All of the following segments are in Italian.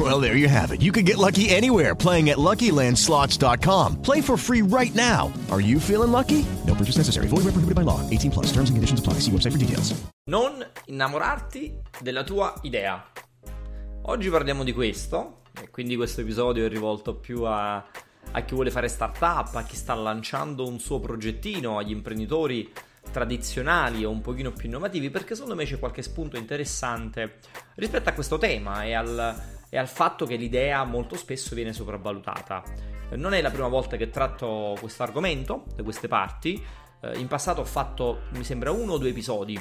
Well, there you have it. You can get lucky anywhere playing at LuckyLandSlots.com. Play for free right now. Are you feeling lucky? No purchase necessary. Void where prohibited by law. 18 plus. Terms and conditions apply. See website for details. Non innamorarti della tua idea. Oggi parliamo di questo, e quindi questo episodio è rivolto più a, a chi vuole fare startup, a chi sta lanciando un suo progettino, agli imprenditori tradizionali o un pochino più innovativi, perché secondo me c'è qualche spunto interessante rispetto a questo tema e al, e al fatto che l'idea molto spesso viene sopravvalutata. Non è la prima volta che tratto questo argomento da queste parti, eh, in passato ho fatto, mi sembra, uno o due episodi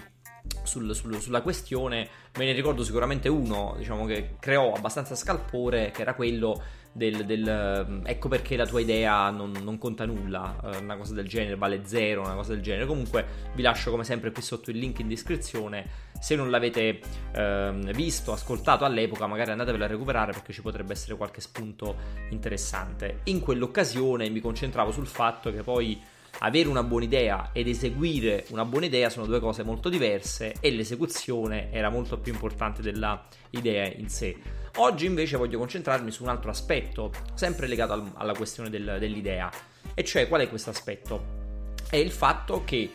sul, sul, sulla questione, me ne ricordo sicuramente uno, diciamo che creò abbastanza scalpore, che era quello del, del ecco perché la tua idea non, non, conta nulla, eh, una cosa del genere, vale zero, una cosa del genere. Comunque vi lascio come sempre qui sotto il link in descrizione. Se non l'avete eh, visto, ascoltato all'epoca, magari andatevelo a recuperare perché ci potrebbe essere qualche spunto interessante. In quell'occasione mi concentravo sul fatto che poi avere una buona idea ed eseguire una buona idea sono due cose molto diverse e l'esecuzione era molto più importante della idea in sé. Oggi invece voglio concentrarmi su un altro aspetto, sempre legato al, alla questione del, dell'idea, e cioè qual è questo aspetto? È il fatto che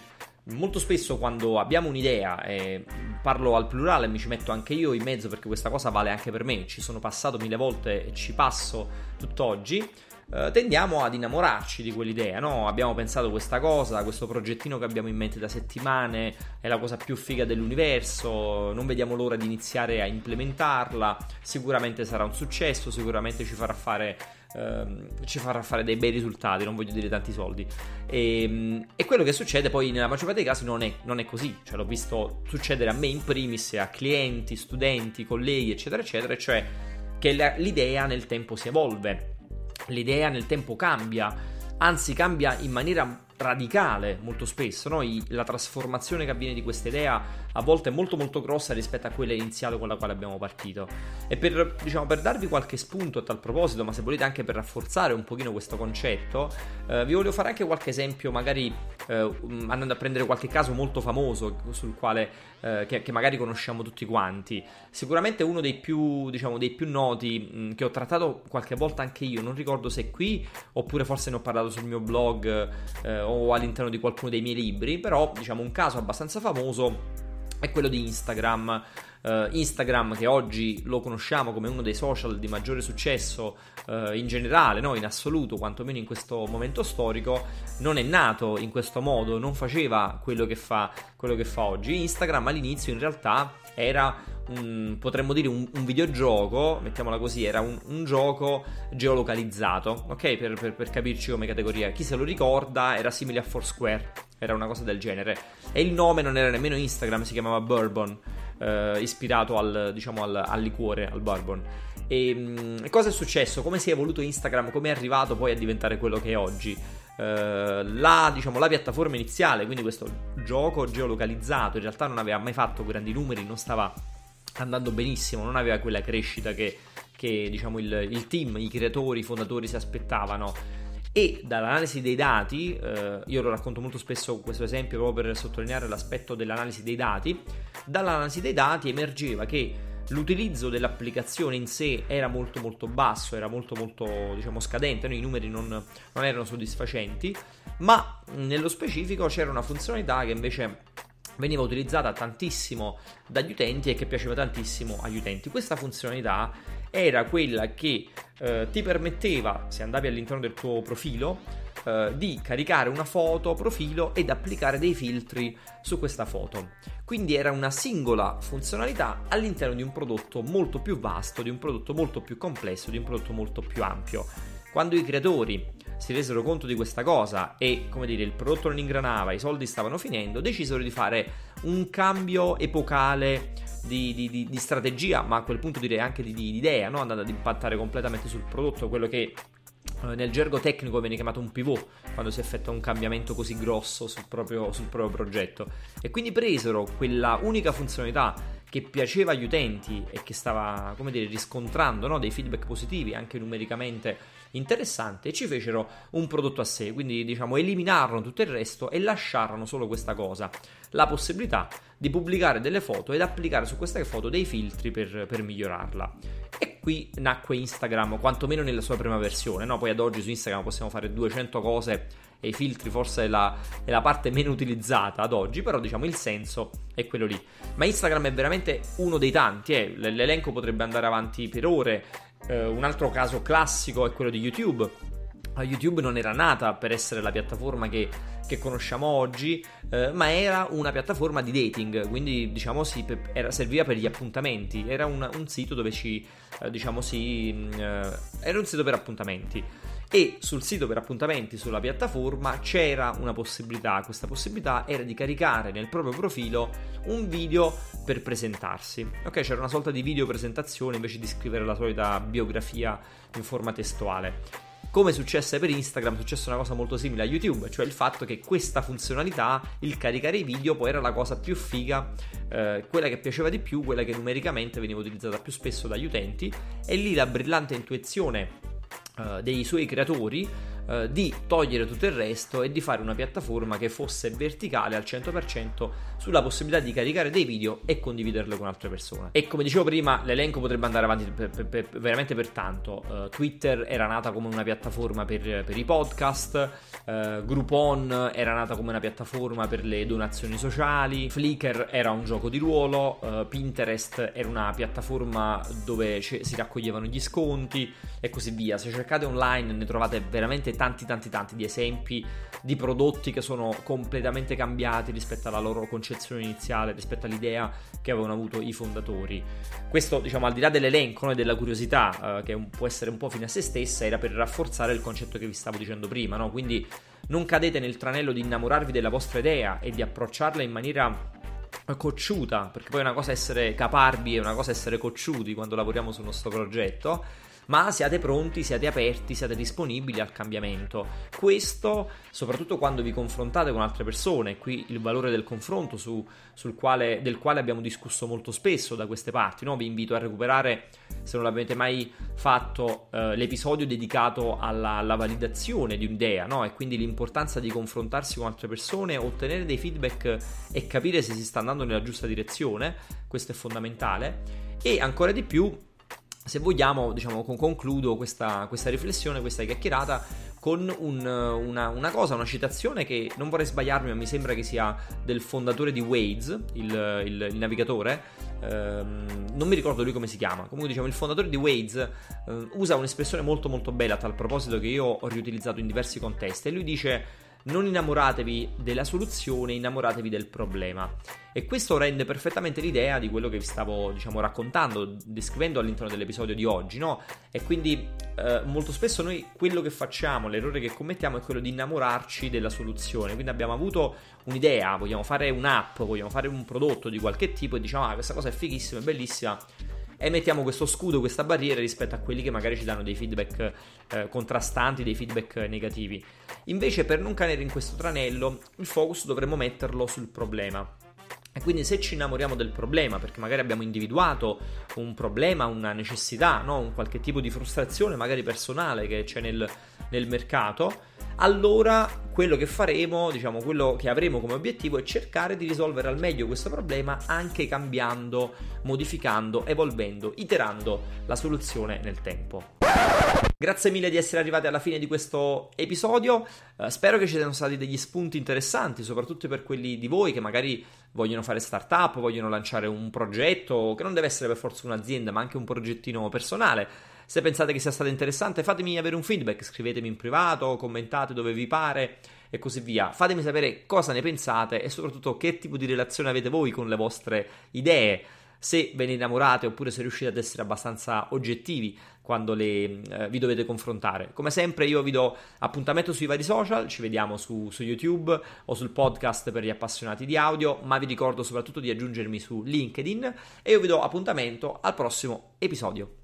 molto spesso quando abbiamo un'idea, e parlo al plurale, mi ci metto anche io in mezzo perché questa cosa vale anche per me, ci sono passato mille volte e ci passo tutt'oggi, eh, tendiamo ad innamorarci di quell'idea, no? Abbiamo pensato questa cosa, questo progettino che abbiamo in mente da settimane è la cosa più figa dell'universo, non vediamo l'ora di iniziare a implementarla, sicuramente sarà un successo, sicuramente ci farà fare ehm, ci farà fare dei bei risultati, non voglio dire tanti soldi. E, ehm, e quello che succede poi nella maggior parte dei casi non è, non è, così, cioè l'ho visto succedere a me in primis, a clienti, studenti, colleghi, eccetera, eccetera, cioè che l'idea nel tempo si evolve. L'idea nel tempo cambia, anzi cambia in maniera radicale molto spesso, no? la trasformazione che avviene di questa idea a volte è molto molto grossa rispetto a quella iniziale con la quale abbiamo partito. E per, diciamo, per darvi qualche spunto a tal proposito, ma se volete anche per rafforzare un pochino questo concetto, eh, vi voglio fare anche qualche esempio, magari eh, andando a prendere qualche caso molto famoso sul quale, eh, che, che, magari conosciamo tutti quanti. Sicuramente uno dei più, diciamo, dei più noti mh, che ho trattato qualche volta anche io, non ricordo se qui oppure forse ne ho parlato sul mio blog eh, o all'interno di qualcuno dei miei libri, però diciamo un caso abbastanza famoso è quello di Instagram. Uh, Instagram che oggi lo conosciamo come uno dei social di maggiore successo uh, in generale, no? in assoluto, quantomeno in questo momento storico, non è nato in questo modo, non faceva quello che fa, quello che fa oggi. Instagram all'inizio in realtà era un, potremmo dire un, un, videogioco, mettiamola così, era un, un gioco geolocalizzato, ok? Per, per, per capirci come categoria. Chi se lo ricorda era simile a Foursquare era una cosa del genere. E il nome non era nemmeno Instagram, si chiamava Bourbon, eh, ispirato al, diciamo, al, al, liquore, al bourbon. E mh, cosa è successo? Come si è evoluto Instagram? Come è arrivato poi a diventare quello che è oggi? Uh, la, diciamo, la, piattaforma iniziale, quindi questo gioco geolocalizzato, in realtà non aveva mai fatto grandi numeri, non stava andando benissimo, non aveva quella crescita che, che diciamo, il, il, team, i creatori, i fondatori si aspettavano. E dall'analisi dei dati, eh, io lo racconto molto spesso questo esempio proprio per sottolineare l'aspetto dell'analisi dei dati, dall'analisi dei dati emergeva che l'utilizzo dell'applicazione in sé era molto molto basso, era molto molto diciamo scadente, no? i numeri non, non erano soddisfacenti, ma nello specifico c'era una funzionalità che invece veniva utilizzata tantissimo dagli utenti e che piaceva tantissimo agli utenti. Questa funzionalità era quella che eh, ti permetteva, se andavi all'interno del tuo profilo, eh, di caricare una foto profilo ed applicare dei filtri su questa foto. Quindi era una singola funzionalità all'interno di un prodotto molto più vasto, di un prodotto molto più complesso, di un prodotto molto più ampio. Quando i creatori si resero conto di questa cosa e, come dire, il prodotto non ingranava, i soldi stavano finendo, decisero di fare un cambio epocale di, di, di, di strategia, ma a quel punto direi anche di, idea, no? andando ad impattare completamente sul prodotto, quello che nel gergo tecnico viene chiamato un pivot quando si effettua un cambiamento così grosso sul proprio, sul proprio progetto e quindi presero quella unica funzionalità che piaceva agli utenti e che stava, come dire, riscontrando no? dei feedback positivi anche numericamente interessanti e ci fecero un prodotto a sé, quindi diciamo eliminarono tutto il resto e lasciarono solo questa cosa, la possibilità di pubblicare delle foto ed applicare su queste foto dei filtri per, per migliorarla. Qui nacque Instagram, quantomeno nella sua prima versione, no? poi ad oggi su Instagram possiamo fare 200 cose e i filtri forse è la, è la, parte meno utilizzata ad oggi, però diciamo il senso è quello lì. Ma Instagram è veramente uno dei tanti, eh? l'elenco potrebbe andare avanti per ore. Eh, un altro caso classico è quello di YouTube. YouTube non era nata per essere la piattaforma che, che conosciamo oggi, eh, ma era una piattaforma di dating, quindi diciamo si, era, serviva per gli appuntamenti, era un, un sito dove ci, eh, diciamo si, mm, eh, era un sito per appuntamenti e sul sito per appuntamenti sulla piattaforma c'era una possibilità, questa possibilità era di caricare nel proprio profilo un video per presentarsi. Ok, c'era una sorta di video presentazione invece di scrivere la solita biografia in forma testuale. Come successe per Instagram, è successa una cosa molto simile a YouTube, cioè il fatto che questa funzionalità, il caricare i video, poi era la cosa più figa, eh, quella che piaceva di più, quella che numericamente veniva utilizzata più spesso dagli utenti, e lì la brillante intuizione uh, dei suoi creatori uh, di togliere tutto il resto e di fare una piattaforma che fosse verticale al 100% sulla possibilità di caricare dei video e condividerlo con altre persone. E come dicevo prima, l'elenco potrebbe andare avanti per, per, per, veramente per tanto. Uh, Twitter era nata come una piattaforma per, per i podcast, uh, Groupon era nata come una piattaforma per le donazioni sociali, Flickr era un gioco di ruolo, uh, Pinterest era una piattaforma dove c- si raccoglievano gli sconti e così via. Se cercate online ne trovate veramente tanti tanti tanti di esempi di prodotti che sono completamente cambiati rispetto alla loro concezione iniziale, rispetto all'idea che avevano avuto i fondatori. Questo, diciamo, al di là dell'elenco e della curiosità, eh, che un, può essere un po' fine a se stessa, era per rafforzare il concetto che vi stavo dicendo prima, no? Quindi non cadete nel tranello di innamorarvi della vostra idea e di approcciarla in maniera cocciuta, perché poi è una cosa essere caparbi e una cosa essere cocciuti quando lavoriamo sul nostro progetto ma siate pronti, siate aperti, siate disponibili al cambiamento. Questo soprattutto quando vi confrontate con altre persone, qui il valore del confronto su, quale, del quale abbiamo discusso molto spesso da queste parti, no? vi invito a recuperare, se non l'avete mai fatto, eh, l'episodio dedicato alla, alla, validazione di un'idea no? e quindi l'importanza di confrontarsi con altre persone, ottenere dei feedback e capire se si sta andando nella giusta direzione, questo è fondamentale e ancora di più se vogliamo, diciamo, concludo questa, questa riflessione, questa chiacchierata con un, una, una, cosa, una citazione che non vorrei sbagliarmi, ma mi sembra che sia del fondatore di Waze, il, il, il navigatore. Ehm, non mi ricordo lui come si chiama. Comunque, diciamo, il fondatore di Waze eh, usa un'espressione molto, molto bella a tal proposito che io ho riutilizzato in diversi contesti. E lui dice non innamoratevi della soluzione, innamoratevi del problema. E questo rende perfettamente l'idea di quello che vi stavo, diciamo, raccontando, descrivendo all'interno dell'episodio di oggi, no? E quindi eh, molto spesso noi quello che facciamo, l'errore che commettiamo è quello di innamorarci della soluzione. Quindi abbiamo avuto un'idea, vogliamo fare un'app, vogliamo fare un prodotto di qualche tipo e diciamo, ah, questa cosa è fighissima, è bellissima e mettiamo questo scudo, questa barriera rispetto a quelli che magari ci danno dei feedback eh, contrastanti, dei feedback negativi. Invece per non cadere in questo tranello, il focus dovremmo metterlo sul problema. E quindi se ci innamoriamo del problema, perché magari abbiamo individuato un problema, una necessità, no? un qualche tipo di frustrazione magari personale che c'è nel, nel mercato, allora quello che faremo, diciamo quello che avremo come obiettivo è cercare di risolvere al meglio questo problema anche cambiando, modificando, evolvendo, iterando la soluzione nel tempo. Grazie mille di essere arrivati alla fine di questo episodio. Uh, spero che ci siano stati degli spunti interessanti, soprattutto per quelli di voi che magari vogliono fare startup, vogliono lanciare un progetto che non deve essere per forza un'azienda, ma anche un progettino personale. Se pensate che sia stato interessante, fatemi avere un feedback, scrivetemi in privato, commentate dove vi pare e così via. Fatemi sapere cosa ne pensate e soprattutto che tipo di relazione avete voi con le vostre idee. Se ve ne innamorate oppure se riuscite ad essere abbastanza oggettivi quando le, eh, vi dovete confrontare. Come sempre io vi do appuntamento sui vari social, ci vediamo su, su, YouTube o sul podcast per gli appassionati di audio, ma vi ricordo soprattutto di aggiungermi su LinkedIn e io vi do appuntamento al prossimo episodio.